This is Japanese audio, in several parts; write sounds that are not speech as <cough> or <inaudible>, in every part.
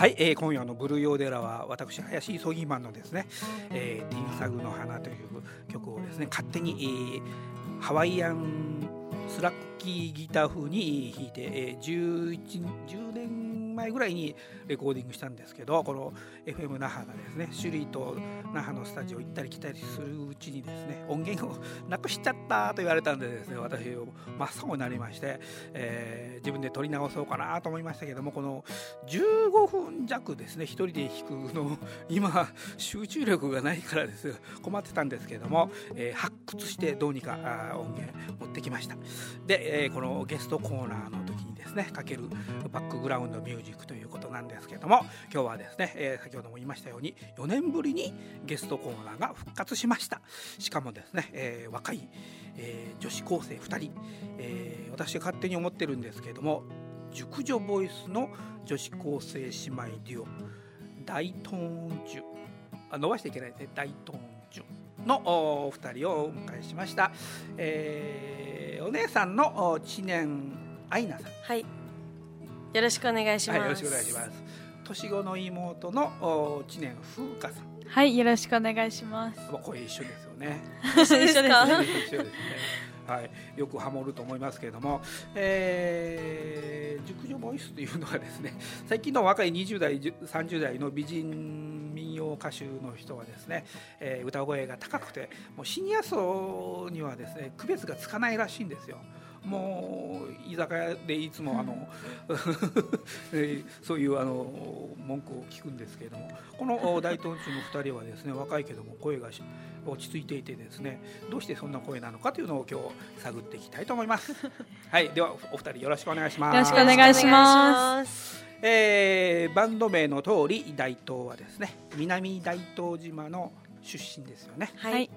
はい、えー、今夜のブルーヨーデラは私林ソギーマンのですね、えー、ティンサグの花という曲をですね勝手に、えー、ハワイアンスラッキーギター風に弾いて、えー、11 10年前ぐらいにレコーディングしたんですけどこの FM 那覇がですね首里と那覇のスタジオ行ったり来たりするうちにですね音源をなくしちゃったと言われたんでですね私真っ青になりまして、えー、自分で撮り直そうかなと思いましたけどもこの15分弱ですね1人で弾くの今集中力がないからです困ってたんですけども、えー、発掘してどうにか音源持ってきました。で、えー、このゲストコーナーの時ですねかけるバックグラウンドミュージックということなんですけども今日はですね、えー、先ほども言いましたように4年ぶりにゲストコーナーが復活しました。しかもですね、えー、若い、えー、女子高生2人、え、私勝手に思ってるんですけども熟女ボイスの女子高生姉妹デュオ大トーンジュあ伸ばしていけないですね大トーンジュのお二人をお迎えしました、えー、お姉さんの知念愛菜さん。はい。よろしくお願いします、はい、よろしくお願いします。年子の妹の知念風花さん。はいよろしくお願いします。声一緒ですよね。一緒ですか？一緒ですね。はい、よくハモると思いますけれども、えー、熟女ボイスというのはですね最近の若い20代30代の美人民謡歌手の人はですね、えー、歌声が高くてもうシニア層にはですね区別がつかないらしいんですよ。もう居酒屋でいつもあの <laughs> そういうあの文句を聞くんですけれどもこの大東中の2人はですね若いけども声が落ち着いていてですねどうしてそんな声なのかというのを今日探っていきたいと思います。<laughs> はいではお二人よろしくお願いします。よろしくお願いします。えー、バンド名の通り大東はですね南大東島の出身ですよね。はい、はい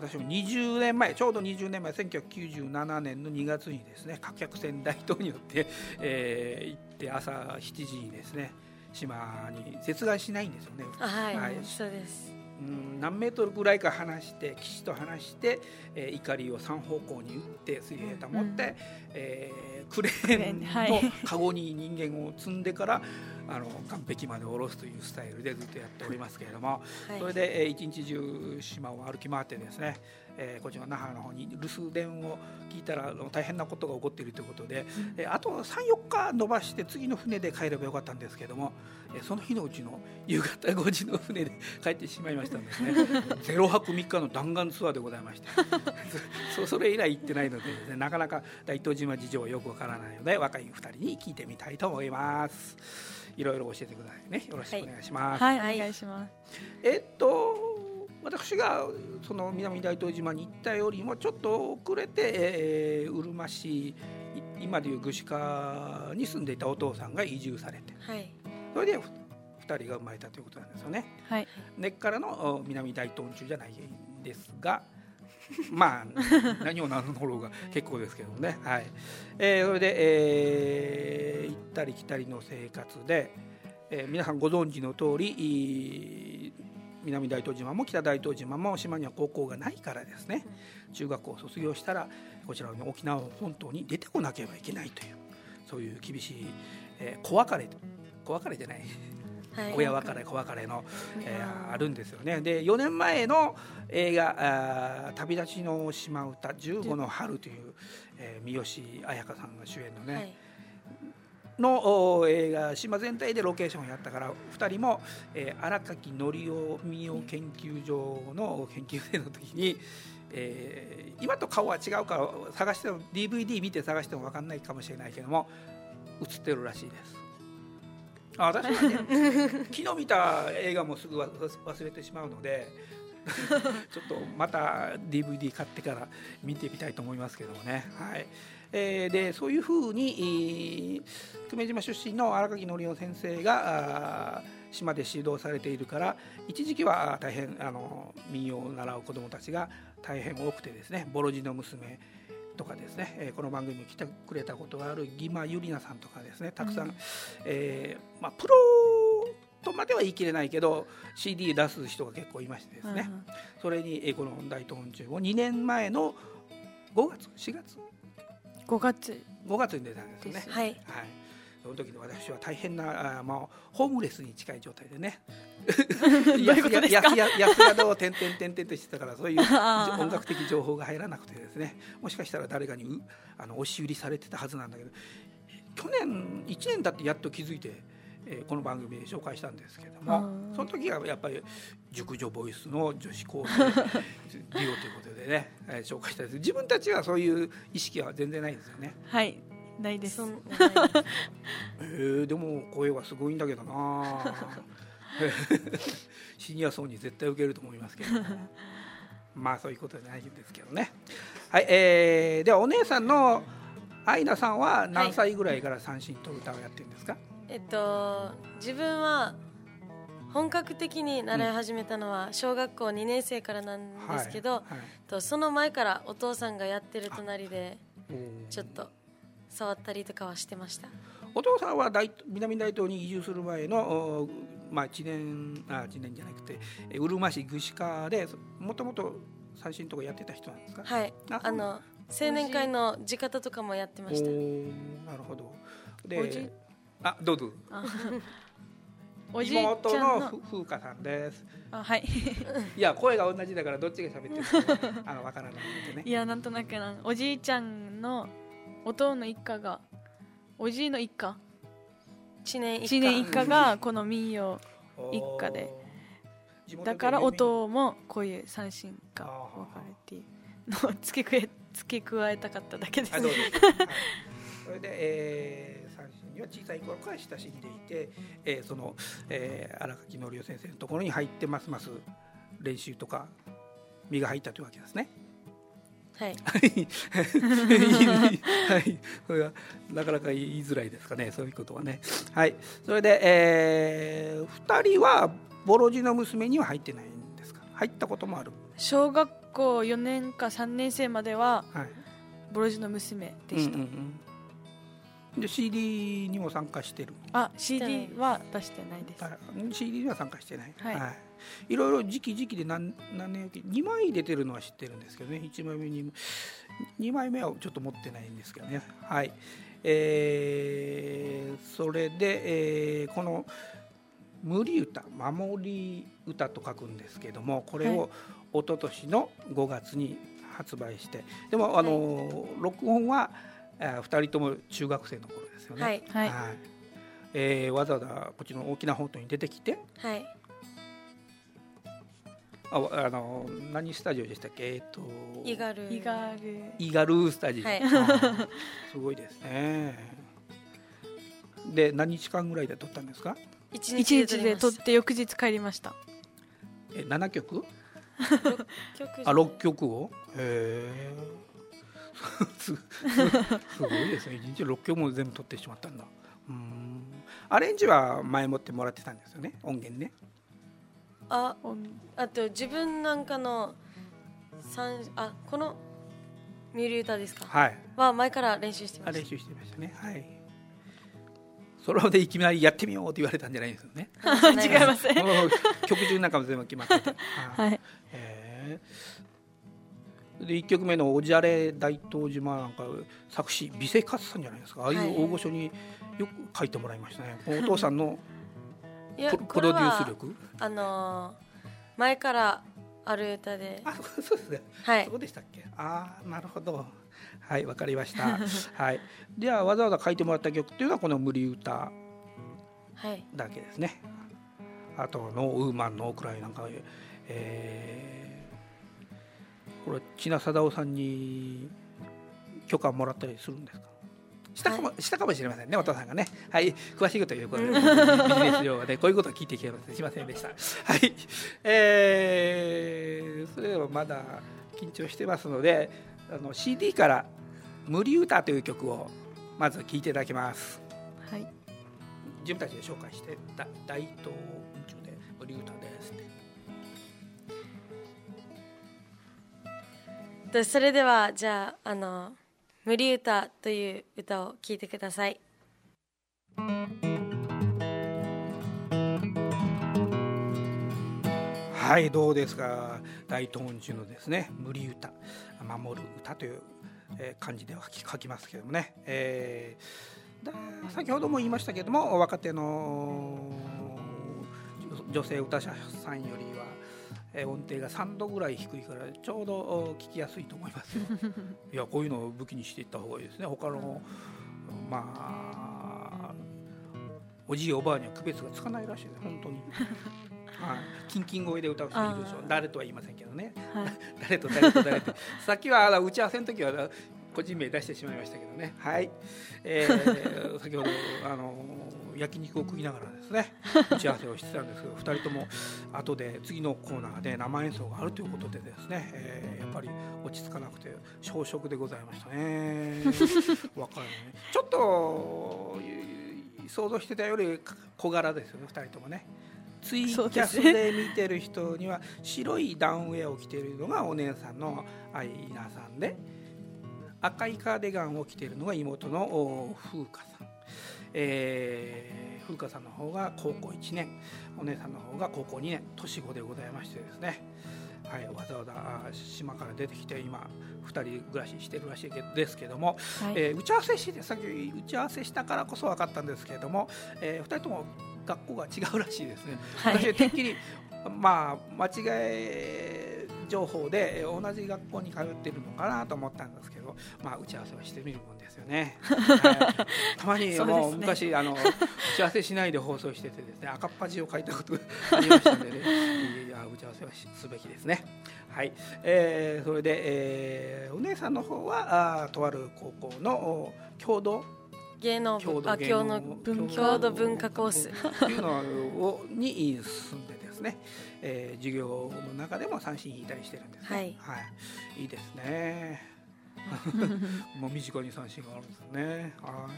私も20年前ちょうど20年前1997年の2月にですね貨客船大東によって、えー、行って朝7時にですね島に接岸しないんですよね。はい、はい、そうです。うん何メートルぐらいか離して岸と離して、えー、怒りを3方向に打って水平保って、うん、えー、クレーンのカゴに人間を積んでから、あの岸壁まで下ろすというスタイルでずっとやっておりますけれども、はい、それで、えー、一日中島を歩き回ってですね、えー、こちら那覇の方に留守電を聞いたら大変なことが起こっているということで、うん、えー、あと34日伸ばして次の船で帰ればよかったんですけれども、えー、その日のうちの夕方5時の船で帰ってしまいましたんですね。<laughs> 0泊3日の弾丸ツアーでございまして。<laughs> そそれ以来行ってないのでね、なかなか大東島事情はよくわからないので若い2人に聞いてみたいと思います。いろいろ教えてくださいね。よろしくお願いします。はい、はい、お願いします。えっと私がその南大東島に行ったよりもちょっと遅れて、えー、うるま市今でいう具志川に住んでいたお父さんが移住されて、はい、それで2人が生まれたということなんですよね。はい、根っからの南大東中じゃないんですが <laughs> まあ何を名乗ろうが結構ですけどね、はい。えー、それで、えー、行ったり来たりの生活で、えー、皆さんご存知の通り南大東島も北大東島も島には高校がないからですね。中学校を卒業したらこちらの沖縄本島に出てこなければいけないというそういう厳しい、えー、子別れ子別れじゃない。親別れ子別れの、えー、あるんですよね。で4年前の映画「旅立ちの島唄15の春」という、えー、三好彩香さんが主演のね、はいの映画島全体でロケーションをやったから2人も、えー、荒垣則夫民謡研究所の研究生の時に、えー、今と顔は違うから探しても DVD 見て探しても分かんないかもしれないけども映ってるらしいです。あ確かに、ね、<laughs> 昨日見た映画もすぐ忘れてしまうので <laughs> ちょっとまた DVD 買ってから見てみたいと思いますけどもね。はいえー、でそういうふうに久米島出身の荒垣則夫先生が島で指導されているから一時期は大変あの民謡を習う子どもたちが大変多くてですね「ボロジの娘」とかですね、えー、この番組に来てくれたことがあるギマユリナさんとかですねたくさん、うん、えー、まあ、プロとまでは言い切れないけど CD 出す人が結構いましてですね、うん、それにこの大東中を2年前の5月4月5月。5月に出たんですね。はい、はい。その時に私は大変なあ、まあ、ホームレスに近い状態でね。安宿を点々点々としてたからそういう <laughs> 音楽的情報が入らなくてですね。もしかしたら誰かにうあの押し売りされてたはずなんだけど去年1年経ってやっと気づいて、えーこの番組で紹介したんですけどもうんその時はやっぱり熟女ボイスの女子高生 <laughs> デュオということでね、えー紹介したんです。自分たちはそういう意識は全然ないんですよね。はい。ないです。<laughs> えー、でも声はすごいんだけどな。<laughs> シニア層に絶対受けると思いますけどまあそういうことじゃないんですけどね。はい、えー、ではお姉さんのアイナさんは何歳ぐらいから三振と歌をやってるんですか、えっと自分は本格的に習い始めたのは小学校2年生からなんですけど、はい。はい。とその前からお父さんがやってる隣でちょっと触ったりとかはしてました？お父さんは大南大東に移住する前の、おまあ、知念あ知念じゃなくてえうるま市串川でもともと三振とかやってた人なんですか、はい。ああの青年会の地方とかもやってました。なるほど。であどうぞ。あ <laughs> おじいち妹ゃんの。のふ風花さんです。あはい。<laughs> いや声が同じだからどっちが喋ってるかあのわからないのでね。いやなんとなくなおじいちゃんのお父の一家がおじいの一家？知念一家。一家がこの民謡一家で。だから音もこういう三振が分かるっていうのを付け加え付け加えたかっただけです。<laughs> それで、えには小さい頃から親しんでいて、えー、その、えー、荒垣則夫先生のところに入ってますます練習とか身が入ったというわけですね。はいはい、はい、これはなかなか言いづらいですかね、そういうことはね。はい、それで、えー、2人はボロジの娘には入ってないんですか。入ったこともある。小学校4年か3年生までははい。ボロジの娘でした、うんうんうん、で CD にも参加してる。あ CD は出してないです。あ CD には参加してない。はい。い。ろいろ時期時期で何何年おき2枚出てるのは知ってるんですけどね。1枚目に2枚目はちょっと持ってないんですけどね。はい。えーそれで、えーこの「無理歌」「守り歌」と書くんですけどもこれはを一昨年の5月に発売して。でもあの、録音は2人とも中学生の頃ですよね。はい。はい。えーわざわざこっちの大きな本島に出てきて。はい。ああの何スタジオでしたっけ？えっ、と。イガルイガー。ルイガルースタジオ、はい。すごいですね。で何日間ぐらいで撮ったんですか？一一日で撮っりて翌日帰りました。え7曲？ます曲あ6曲を？へえすすすごいですね1日6曲も全部撮ってしまったんだ。うん。アレンジは前もってもらってたんですよね？音源ね。あおあと自分なんかの三あこのミュール歌ですか？はい。は前から練習してましあ練習してましたね。はい。それでいきなりやってみようって言われたんじゃないんですよね。た <laughs> 違います。<laughs> 曲中なんかも全部決まってて、<laughs> はい。はいへえで1曲目の「おじゃれ大東島」なんか作詞美声勝さんじゃないですか。ああいう大御所によく書いてもらいましたね、こ <laughs> のお父さんのプロプロデュース力。あのー前からある歌で。<laughs> あそうですね、はい。そうでしたっけ？ああなるほど。はいわかりました。<laughs> はい。ではわざわざ書いてもらった曲っていうのはこの「無理歌はい」だけですね。あと「ノーウーマンノークライ」なんかえーこれ千奈貞夫さんに許可もらったりするんですか？したかも,、したかもしれませんねお父さんがね。はい。詳しいこということで <laughs> ビジネス上はねこういうことを聞いていけませんしませんでした。はい。えー、それではまだ緊張してますのであの CD から「無理歌」という曲をまず聴いていただきます。はい。自分たちで紹介してだ大東宇宙で無理歌でそれではじゃああの「無理歌」という歌を聴いてください。はいどうですか？大東宇宙のですね無理歌守る歌という、えー漢字では書きますけどもね、えー先ほども言いましたけども若手の女性歌者さんよりはえー音程が3度ぐらい低いからちょうどお聞きやすいと思いますよ。<laughs> いやこういうのを武器にしていった方がいいですね。他のまあおじいおばあには区別がつかないらしいです。本当に。<laughs> はい。キンキン声で歌う人いるでしょ。あー。誰とは言いませんけどね。はい。<laughs> 誰と誰と誰と。さっきは打ち合わせの時は個人名出してしまいましたけどね。はい、えー先ほどあの焼肉を食いながらですね <laughs> 打ち合わせをしてたんですけど2人とも後で次のコーナーで生演奏があるということでですね、えーやっぱり落ち着かなくて小食でございましたね。<laughs> わかるね。ちょっとい想像してたより小柄ですよね2人ともね。ツイキャスで見てる人には白いダウンウェアを着ているのがお姉さんのアイナさんで赤いカーディガンを着ているのが妹のお風花さん、えー風花さんの方が高校1年お姉さんの方が高校2年年子でございましてですね。はい、わざわざあ島から出てきて今2人暮らししてるらしいですけども、はい。えー打ち合わせしてさっき打ち合わせしたからこそ分かったんですけれども、え2人とも学校が違うらしいですね。はい。私はてっきりまあ間違え情報でえー同じ学校に通ってるのかなと思ったんですけど、まあ打ち合わせはしてみるもんですよね。<laughs> はい。たまにもう昔あの打ち合わせしないで放送しててですね赤っ端を書いたことが <laughs> ありましたのでね、いや打ち合わせはしすべきですね。はい、えーそれで、えーお姉さんの方はあーとある高校のお共同？芸能郷土芸部あ郷能の文化郷土文化コース。っていうのをに住んでですね、えー授業の中でも三振弾いたりしてるんですね。はいい、いいですね。<laughs> もう身近に三振があるんですよね。は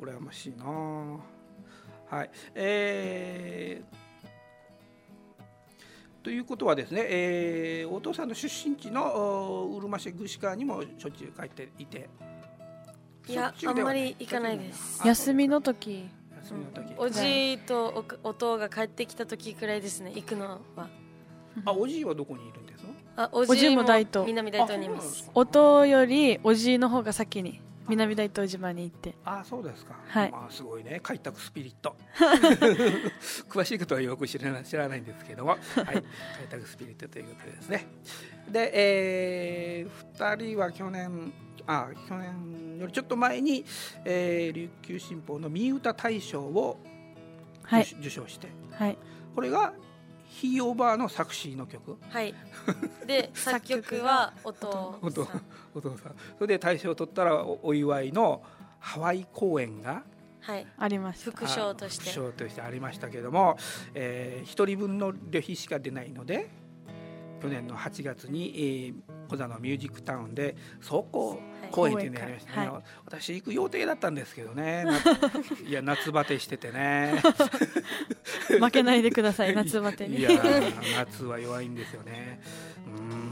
い、羨ましいな。はい、えーということはですね、えーお父さんの出身地のおうるま市具志川にもしょっちゅう帰っていて。いやそっちではあんまり行かないですあ休みの時休みの時。おじいとおお父が帰ってきた時くらいですね行くのは。あ、おじいはどこにいるんですか？あおおじいじいもも大東南大東にいます。あそうなんですか。音よりおじいの方が先に南大東島に行って。あそうですか、はい。まあ、すごいね。開拓スピリット。<laughs> 詳しいことはよく知らない知らないんですけども、<laughs> はい、開拓スピリットということですね。で、え2人は去年あ去年よりちょっと前に、えー琉球新報の民歌大賞を受,、はい。受賞してはい。これがひいおばあの作詞の曲。はい。<laughs> で作曲はお父お父さんお父さん。それで大賞を取ったらおお祝いのハワイ公演がありました。副賞として。副賞としてありましたけれども、えー、1人分の旅費しか出ないので去年の8月に、えー、小座のミュージックタウンで走行公演っていうのをやりましたね、は私行く予定だったんですけどね。<laughs> ないや夏バテしててね。<laughs> 負けないでください夏バテに。<laughs> いや夏は弱いんですよね。うん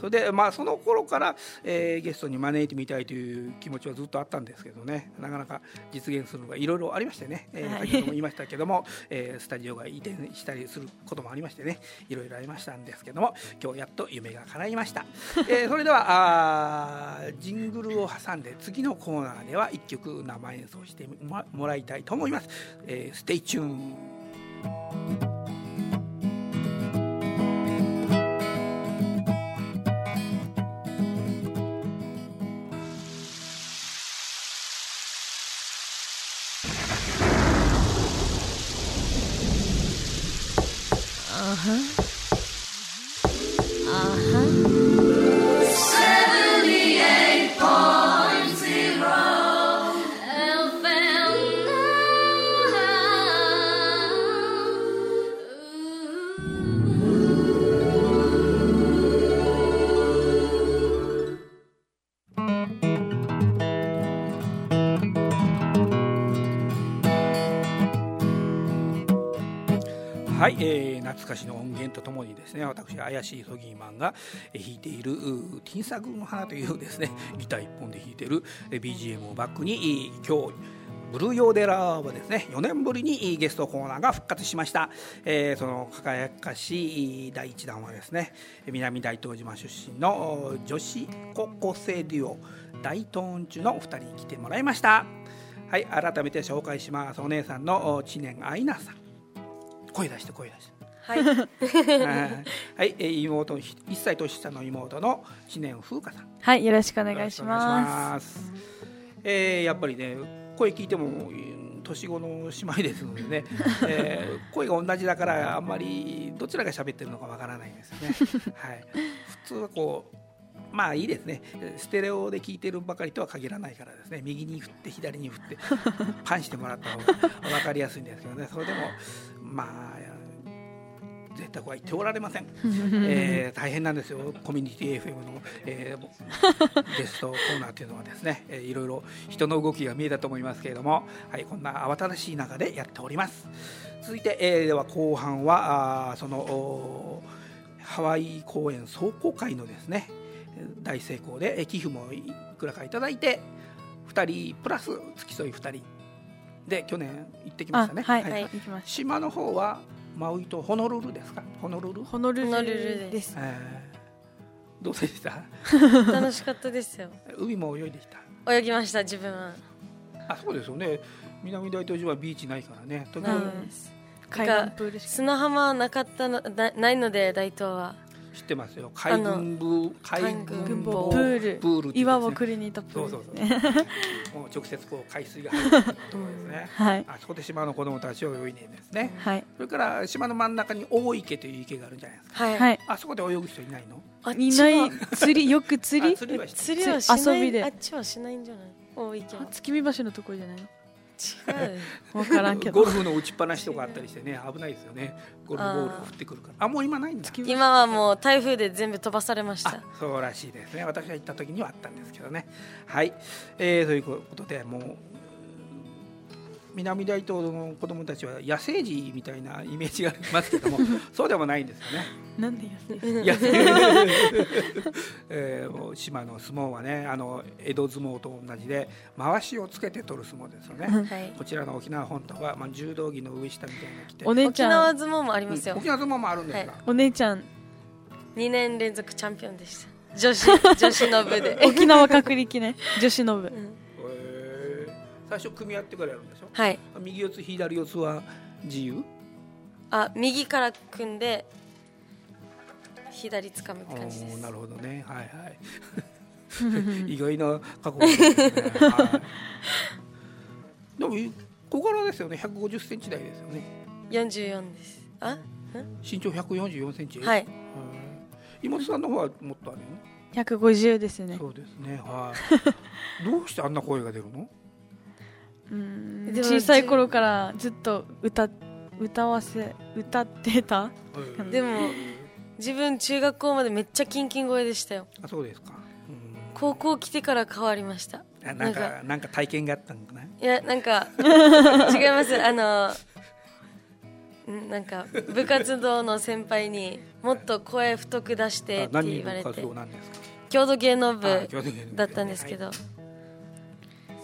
それでまあその頃から、えーゲストに招いてみたいという気持ちはずっとあったんですけどね。なかなか実現するのがいろいろありましてね、えーはい。先ほども言いましたけども、えースタジオが移転したりすることもありましてね。いろいろありましたんですけども今日やっと夢が叶いました、えー <laughs> それではあージングルを挟んで次のコーナーでは1曲生演奏してももらいたいと思います、えー、 stay tunedはい、えー懐かしの音源とともにですね私怪しいソギーマンがえー弾いているうティンサグの花というですねギター一本で弾いているえー BGM をバックにえー今日ブルーヨーデラーはですね4年ぶりにえーゲストコーナーが復活しました、えーその輝かしい第1弾はですね南大東島出身のお女子高校生デュオ大東ンチュのお二人に来てもらいました。はい改めて紹介します。お姉さんのお知念愛菜さん。声出して声出してはい。はい、えー妹1歳年下の妹の知念風花さん。はい。よろしくお願いしまよろしくお願いします。えーやっぱりね声聞いてもうん年子の姉妹ですのでね、えー声が同じだからあんまりどちらが喋ってるのかわからないですよね、<laughs> はい、普通はこうまあいいですね。ステレオで聞いてるばかりとは限らないからですね。右に振って左に振って <laughs> パンしてもらった方が分かりやすいんですけどね。それでもまあ絶対こは言っておられません、えー大変なんですよ。コミュニティ FM の、えーゲストコーナーというのはですね、えーいろいろ人の動きが見えたと思いますけれども、はい、こんな慌ただしい中でやっております。続いて、えーでは後半はあーそのハワイ公演壮行会のですね大成功でえー寄付もいくらかいただいて2人プラス付き添い2人。で去年行ってきましたね。あはい、はい。行きまし島の方はマウイとホノルルですか？ホノルル？た、ホノルルです。えー。どうでした？楽しかったですよ。海も泳いできた？泳ぎました自分は。あそうですよね。南大東島はビーチないからね。時々。うん海岸プールしか。砂浜はなかったのなないので大東は知ってますよ。海軍部海海軍軍部プールプールっていう岩をくりにいたプール。そうそうですそう。ね <laughs> もう直接こう海水が入ってくるところですね。はい。あそこで島の子供たちを泳いでるんですね。はい。それから島の真ん中に大池という池があるじゃないですか。はい、はい。あそこで泳ぐ人いないの？あっいない。<laughs> 釣りよく釣り？あ釣りはして釣りはしない。遊びで。あっちはしないんじゃない？大池は。月見橋のところじゃないの？分 <laughs> からんけど。ゴルフの打ちっぱなしとかあったりしてね危ないですよね。ゴルフボールが降ってくるから。あもう今ないんだ。月見今はもう台風で全部飛ばされましあたそうらしいですね。私が行った時にはあったんですけどね。はい、えー、ということでもう南大東の子供たちは野生児みたいなイメージがありますけども <laughs> そうでもないんですよね。なんでや野生 <laughs> えー島の相撲はねあの江戸相撲と同じで回しをつけて取る相撲ですよね。はい。こちらの沖縄本島は、まあ、柔道着の上下みたいなの着て。お姉ち沖ゃん縄相撲もありますよ。うん。沖縄相撲もあるんですか、お姉ちゃん。2年連続チャンピオンでした。女子女子の部で、<laughs> 沖縄確力ね女子の部。うん最初組み合ってからやるんでしょ？はい。右四つ左四つは自由？あ右から組んで左掴むって感じです。なるほどね。はいはい。<laughs> 意外な過去ですね、はい、でも小柄ですよね。150センチ台ですよね。44です。あ？身長144センチ？はい。うん。妹さんの方はもっとあるよね150ですね。そうですね。はい。どうしてあんな声が出るの？小さい頃からずっと歌歌わせ歌ってた？でも自分中学校までめっちゃキンキン声でしたよ。あそうですか、うん。高校来てから変わりました。あなんかなんか。体験があったのかな？いやなんか <laughs> 違います。あのんなんか部活動の先輩にもっと声太く出してって言われて。郷土芸能あ部郷土芸能部。だったんですけど、はい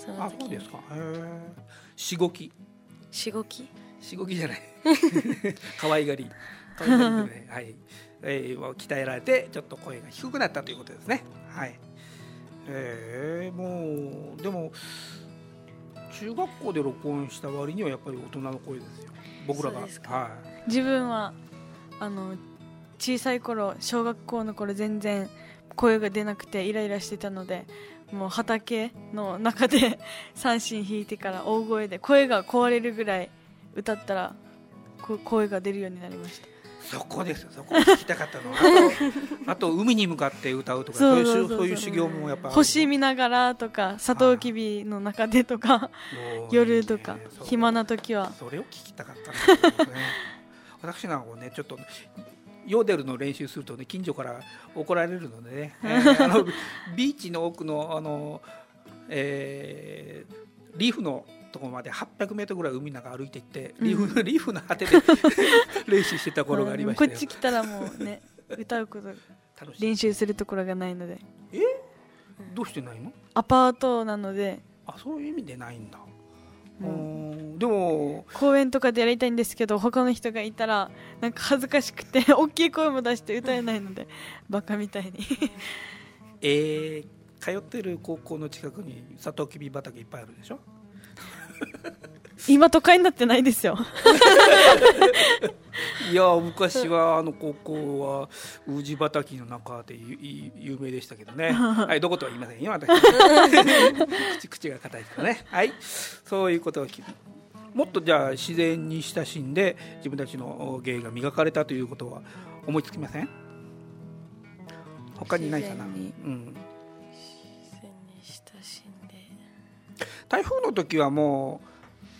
そのあそう時ですか。へえしごき。しごき？しごきじゃない。<laughs> 可愛がり。可愛がりでね。<laughs> はい、えー、鍛えられてちょっと声が低くなったということですね。はい。えー、もうでも中学校で録音した割にはやっぱり大人の声ですよ。僕らが。は自分はあの小さい頃小学校の頃全然声が出なくてイライラしてたのでもう畑の中で <laughs> 三振弾いてから大声で声が壊れるぐらい歌ったらこ声が出るようになりました。いそこですよ。そこを聞きたかったの。あと <laughs> あと海に向かって歌うとかそういう修行もやっぱ星見ながらとかサトウキビの中でとか夜とか暇な時は。それを聞きたかったんですね。<laughs> 私なんかもねちょっとヨーデルの練習するとね近所から怒られるのでね、<laughs> えーあのビーチの奥のあの、えーリーフのところまで800メートルぐらい海の中歩いていってリーフ,、リー <laughs> フの果てで <laughs> 練習してた頃がありましたよこっち来たらもうね歌うこと練習するところがないので。どうしてないの？アパートなので。あそういう意味でないんだ。うんでも公園とかでやりたいんですけど他の人がいたらなんか恥ずかしくて <laughs> 大きい声も出して歌えないのでバカみたいに。えー通ってる高校の近くにサトウキビ畑いっぱいあるでしょ？<laughs> 今都会になってないですよ。<laughs> いや昔はあの高校は宇治畑の中で有名でしたけどね。はいどことは言いませんよ私。口口が硬いからね。はい。そういうことをきもっとじゃあ自然に親しんで自分たちの芸が磨かれたということは思いつきません？他にないかな、うん、で。台風の時はも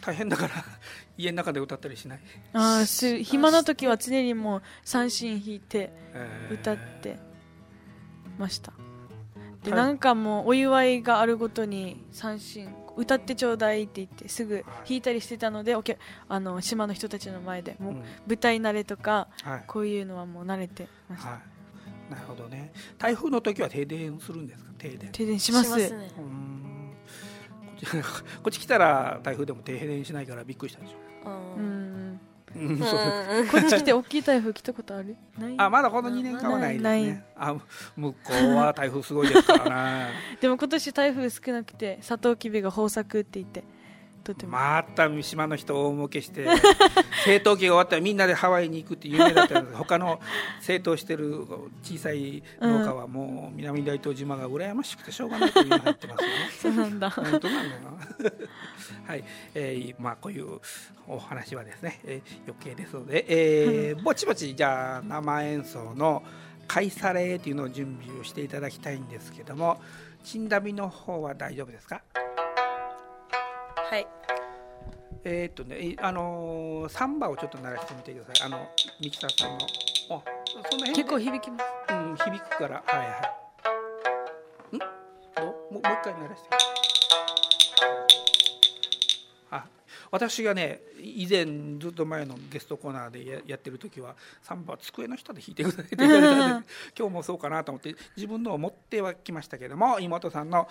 う大変だから <laughs> 家の中で歌ったりしない、ああす暇な時は常にもう三振弾いてえー。歌ってました。ではい。なんかもうお祝いがあるごとに三振歌ってちょうだいって言ってすぐ弾いたりしてたのでおけあの島の人たちの前でもううん。舞台慣れとかはい。こういうのはもう慣れてました。はい、なるほどね。台風の時は停電するんですか？停電。停電します。ね。こっち <laughs> こっち来たら台風でも停電しないからびっくりしたでしょ。ううんんうん。そううんこっち来て大きい台風来たことある？ない。あまだこの2年間はないですない。ねあ向こうは台風すごいですからな <laughs> <laughs> でも今年台風少なくてサトウキビが豊作って言ってまた島の人を大儲けして <laughs> 政党期が終わったらみんなでハワイに行くって有名だったんです。<laughs> 他の政党してる小さい農家はもう南大東島が羨ましくてしょうがないというのに入ってますよね。そうなんだ。本当なんだよな。<laughs> はい、えーまあこういうお話はですね、えー余計ですので、えーぼちぼちじゃあ生演奏の「カイサレー」というのを準備をしていただきたいんですけどもチンダビの方は大丈夫ですか？はいえーっとねいあのーサンバをちょっと鳴らしてみてください。あのミキサーさんの。あその辺で。結構響きます。うん、響くから、はいはい。ん？どうもうもう一回鳴らして。あ、私がね、以前ずっと前のゲストコーナーでややってる時は、サンバ机の下で弾いてくださいって言われたんで、<laughs> 今日もそうかなと思って自分のを持ってはきましたけども、妹さんの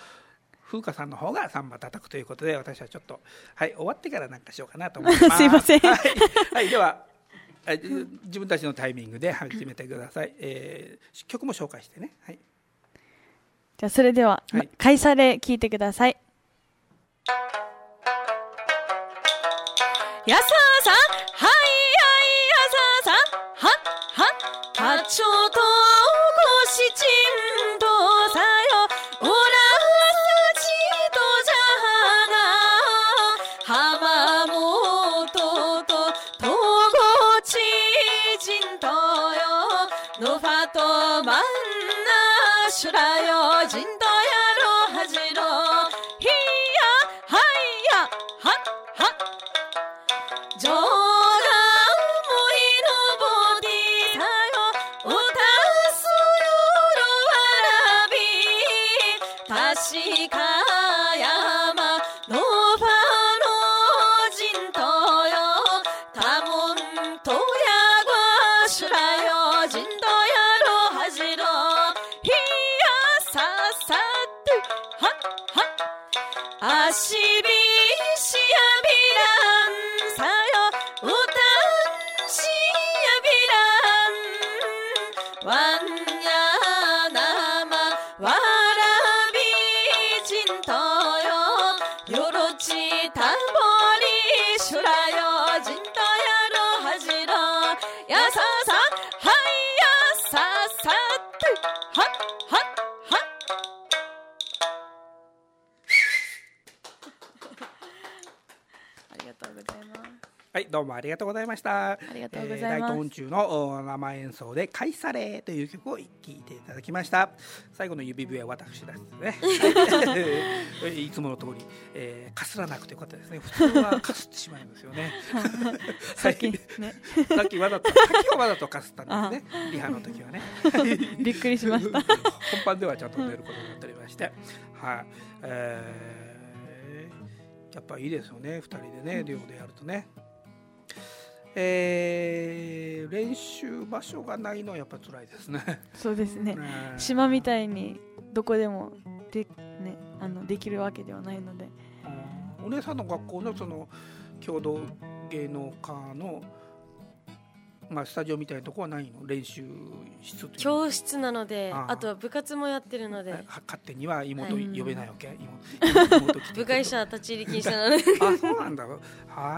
風花さんの方がサンバ叩くということで、私はちょっとはい終わってからなんかしようかなと思います。<laughs> すいませんはい、はい、では。は <laughs> い自分たちのタイミングで始めてください。えー曲も紹介してね。はい。じゃあそれでは、はいカイサレ聞いてくださいやささはいはいやささはは八丁とまどうもありがとうございました。ありがとうございます大東中のお生演奏で「カイサレ」という曲を聴いていただきました。最後の指笛は私ですね。はい <laughs> いつもの通り、えー、かすらなくてよかったですね。普通はかすってしまうんですよね。<laughs> さっきねさっきわざと、さっきはわざとかすったんですね。リハの時はね。<laughs> びっくりしました本番ではちゃんと出ることになっておりまして、はい、えーやっぱいいですよね、二人でね、寮でやるとね。えー練習場所がないのはやっぱ辛いですね。そうですね。ね。島みたいにどこでもで,、ね、あのできるわけではないので。うん。お姉さんの学校のその郷土芸能科のまあスタジオみたいなとこはないの？練習室教室なのであとは部活もやってるので。は勝手には妹はい呼べないわけ、妹妹来て部外者は立ち入り禁止なので。<laughs> あそうなんだ。は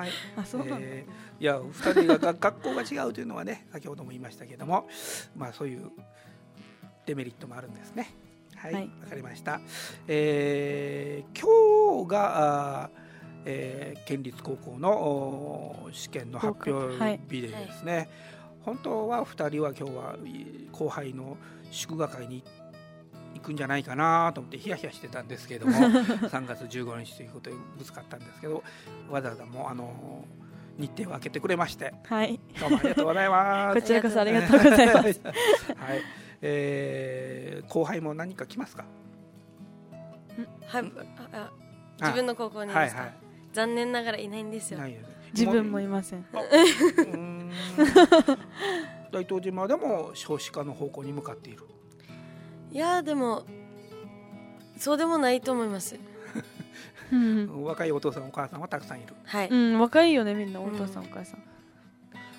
い。あそうなんだ、えーいや二人がが学校が違うというのはね先ほども言いましたけどもまあそういうデメリットもあるんですね。はい。わ、はい。かりました、えー今日があーえー県立高校のお試験の発表はい日でですね、本当は2人は今日はい後輩の祝賀会に行くんじゃないかなと思ってヒヤヒヤしてたんですけども <laughs> 3月15日ということでぶつかったんですけどわざわざもうあの日程を空けてくれましてはい。どうもありがとうございまこす。ちらこそありがとうございます。<laughs> はい、えー後輩も何か来ますか？はい自分の高校にですか、はいは残念ながらいないんですい。よ。ないですね。自分もいません。ん。<laughs> 大東島でも少子化の方向に向かっている。いやーでもそうでもないと思います。うん、若いお父さんお母さんはたくさんいる。はい、うん、若いよねみんなおうん父さん、お母さん。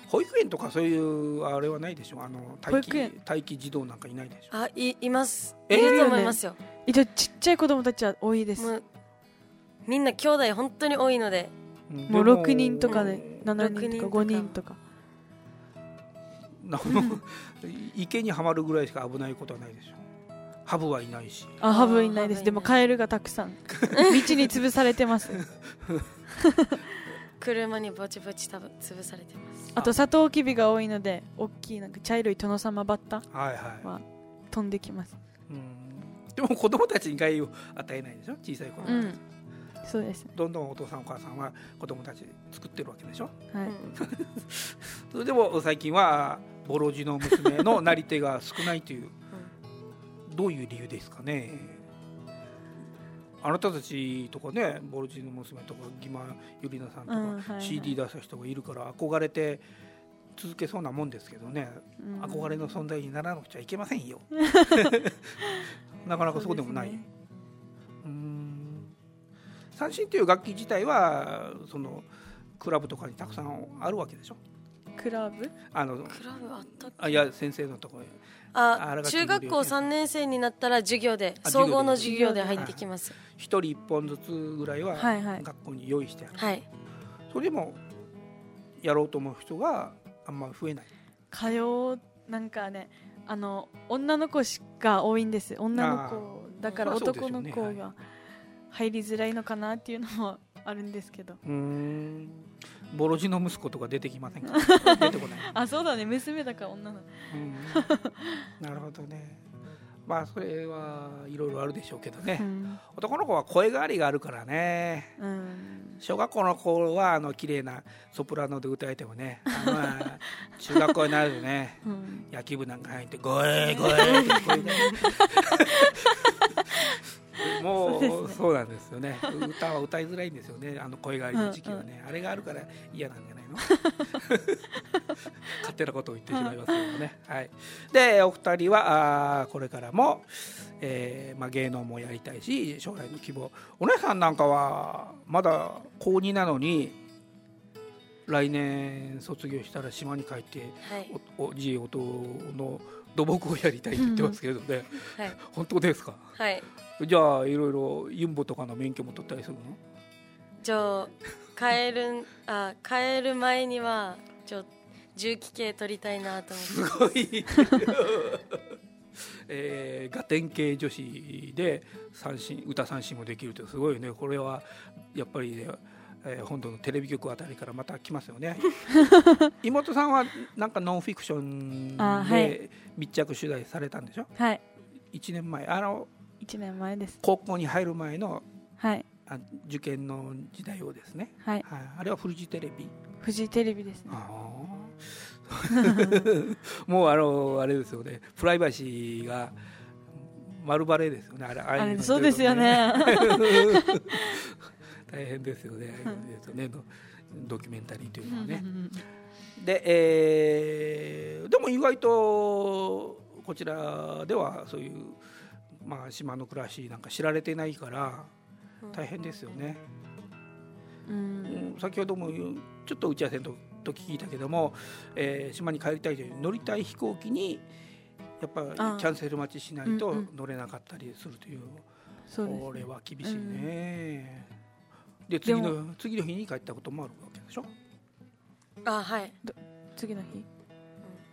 保育園とかそういうあれはないでしょ？あの待機待機児童なんかいないでしょ？あいいます。えいると思いますよ。一応ちっちゃい子供たちは多いですみんな兄弟本当に多いので。ん。もうで6人とかでうん。7人とか5人とか。な <laughs> 池にはまるぐらいしか危ないことはないでしょ。ハブはいないし。あハブいないです。でもカエルがたくさん。<laughs> 道に潰されてます。<laughs> 車にぼちぼちたぶ潰されてます。あとサトウキビが多いので大きいなんか茶色い殿様バッタはいはい。は飛んできます。うん。でも子供たちに害を与えないでしょ？小さい子供たち、うんそうです。どんどんお父さんお母さんは子供たち作ってるわけでしょ？はい、うん。<laughs> それでも最近はボロジの娘のなり手が少ないというどういう理由ですかね？あなたたちとかねボロジの娘とかギマユリナさんとか、うんはいはい。CD 出した人がいるから憧れて続けそうなもんですけどね。うん。憧れの存在にならなくちゃいけませんよ。<laughs> なかなかそうでもない、三振という楽器自体はそのクラブとかにたくさんあるわけでしょ？クラブ？あのクラブあったっけ？あいや先生のところにああ中学校3年生になったら授業で。あ総合の授業で入ってきます。一人一本ずつぐらいははいはい。学校に用意してある、はい。それでもやろうと思う人があんま増えない。火曜なんかねあの女の子しか多いんです女の子だから男の子が入りづらいのかなっていうのもあるんですけど。うーん。ボロジの息子とか出てきませんか？<laughs> 出てこない。あそうだね。娘だから女の。なるほどね。まあそれはいろいろあるでしょうけどね、うん、男の子は声変わりがあるからね。うん、小学校の頃はあの綺麗なソプラノで歌えてもね。まあ中学校になるとね <laughs> うん、野球部なんか入って「ゴエゴエ」って聞こえてもうそうなんですよね。歌は歌いづらいんですよね。あの声変わりの時期はね、あれがあるから嫌なんじゃないの？<laughs> 勝手なことを言ってしまいますけどね、はい、でお二人はあーこれからも、えーまあ、芸能もやりたいし将来の希望。お姉さんなんかはまだ高2なのに来年卒業したら島に帰ってはい。おおじいおとの土木をやりたいって言ってますけどね。はい。本当ですか？はい。じゃあいろいろユンボとかの免許も取ったりするの？じゃあ帰るんあ帰る前にはちょ重機系取りたいなと思ってす。ごい、<laughs> えー、ガテン系女子で三振歌三振もできるってすごいね。これはやっぱりね、えー本土のテレビ局あたりからまた来ますよね。<laughs> 妹さんはなんかノンフィクションで密着取材されたんでしょ？はい。1年前。あの1年前です。高校に入る前のはい。あ受験の時代をですね、はい。はい、あれはフジテレビ？フジテレビですね。<laughs> もうあのあれですよね。プライバシーが丸バレですよね。あれあれそうですよね <laughs> 大変ですよね。ああいうのですよねドドキュメンタリーというのはね。うんで、えーでも意外とこちらではそういう、まあ、島の暮らしなんか知られてないから大変ですよね、うん。うん先ほどもちょっと打ち合わせのと聞いたけども、えー島に帰りたいという乗りたい飛行機にやっぱりキあ。ャンセル待ちしないと乗れなかったりするという、これは厳しいね、で次の次の日に帰ったこともあるわけでしょ？あはい。次の日？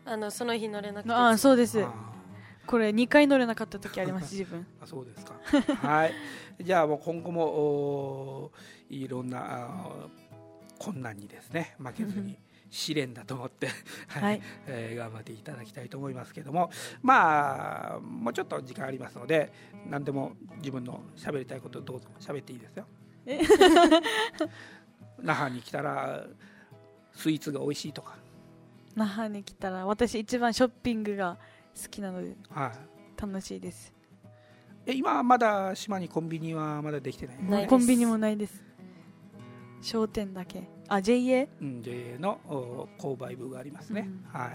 あのその日乗れなくて。ああそうです。あこれ2回乗れなかった時あります <laughs> 自分。ーあそうですか。はい。じゃあもう今後もおーいろんな困難にですね負けずに試練だと思って、<laughs> はい。はい。えー頑張っていただきたいと思いますけども。まあもうちょっと時間ありますので何でも自分の喋りたいことどうぞ喋っていいですよ。え那覇 <laughs> に来たらスイーツが美味しいとか、那覇に来たら私一番ショッピングが好きなのではい、楽しいです。え今まだ島にコンビニはまだできてない？ないです。コンビニもないです。商店だけあ JA? うん、JA のお購買部がありますね、うん。はい、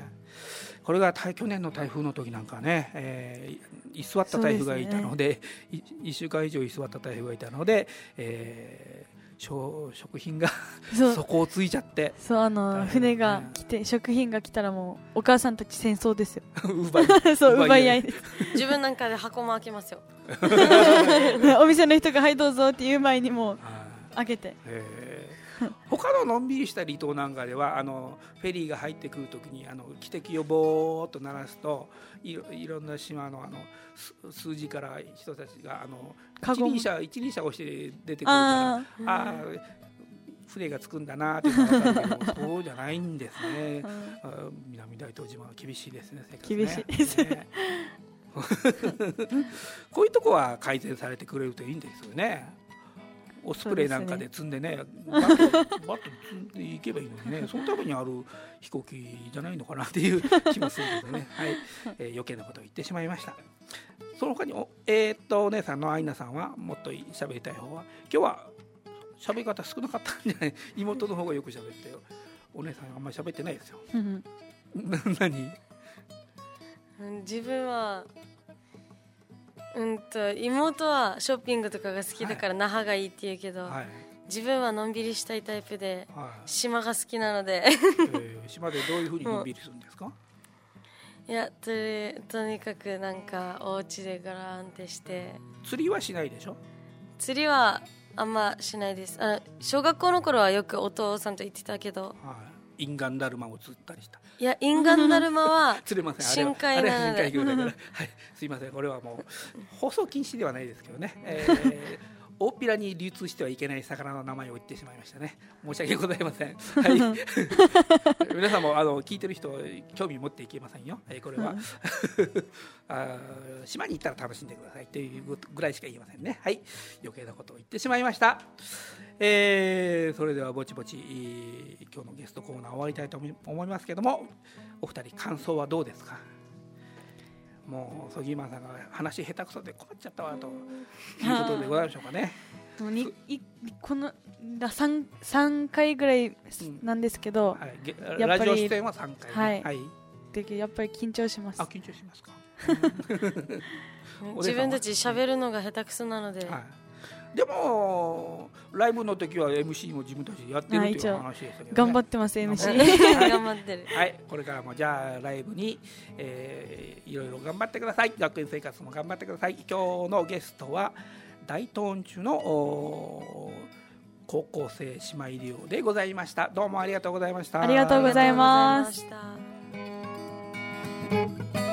これが台去年の台風の時なんかね、えー居座った台風がいたのでい1週間以上居座った台風がいたので、えー食食品がそう。<laughs> 底をついちゃって。そうあ大の変船が来て食品が来たらもうお母さんたち戦争ですよ。奪い <laughs> そう奪奪い合い。い合い。です自分なんかで箱も開けますよ。<laughs> お店の人が「はいどうぞ」って言う前にもうはい開けて。え。ー他ののんびりした離島なんかではあのフェリーが入ってくるときにあの汽笛をぼーっと鳴らすといろいろんな島のあのす数字から人たちがあの一輪車一輪車をして出てくるからああー船が着くんだなっていうのが分かるけど <laughs> そうじゃないんですね。あ。あー南大東島は厳しいですねね。厳しいです。ね。<laughs> こういうとこは改善されてくれるといいんですよね。オスプレイなんかで積んでねバットバット積んでいけばいいのにね。<laughs> そのためにある飛行機じゃないのかなっていう気もするけどね、<laughs> はい。えー余計なことを言ってしまいました。その他におえーっとお姉さんのアイナさんはもっと喋りたい方は今日は喋り方少なかったんじゃない？<laughs> 妹の方がよく喋ってよ。お姉さんあんまり喋ってないですよ。うん。何？うん自分はうんと妹はショッピングとかが好きだから那覇がいいって言うけど、はい、自分はのんびりしたいタイプではい島が好きなので。えー島でどういうふうにのんびりするんですか？<laughs> いやとりとにかくなんかお家でガランってして。釣りはしないでしょ？釣りはあんましないです。あ小学校の頃はよくお父さんと言ってたけどはい、インガンダルマを釣ったりした。いやインガンダルマは <laughs> 釣れません。深海魚だから。はい。すいません。これはもう放送禁止ではないですけどね、えー大っぴらに流通してはいけない魚の名前を言ってしまいましたね。申し訳ございません、<laughs> はい、<laughs> 皆さんもあの聞いてる人興味持っていけませんよ、えーこれは。<laughs> あー島に行ったら楽しんでくださいというぐらいしか言いませんね。はい。余計なことを言ってしまいました。えーそれではぼちぼちえー今日のゲストコーナー終わりたいと思いますけどもお二人感想はどうですか？もうソギーマンさんが話下手くそで困っちゃったわということでございましょうかね。もうにいこのだ 3, 三回ぐらいなんですけど、はい、げやっぱりラジオ出演は3回、ね、はい。でやっぱり緊張します。あ緊張しますか。<laughs> <laughs> 自分たち喋るのが下手くそなので、はい、でもライブの時は MC も自分たちでやってるという話でしたけど、ね、頑張ってます MC はい頑張ってる。はい、これからもじゃあライブに、えーいろいろ頑張ってください。学園生活も頑張ってください。今日のゲストは大東中の高校生姉妹デュオでございました。どうもありがとうございました。ありがとうございます。ありがとうございました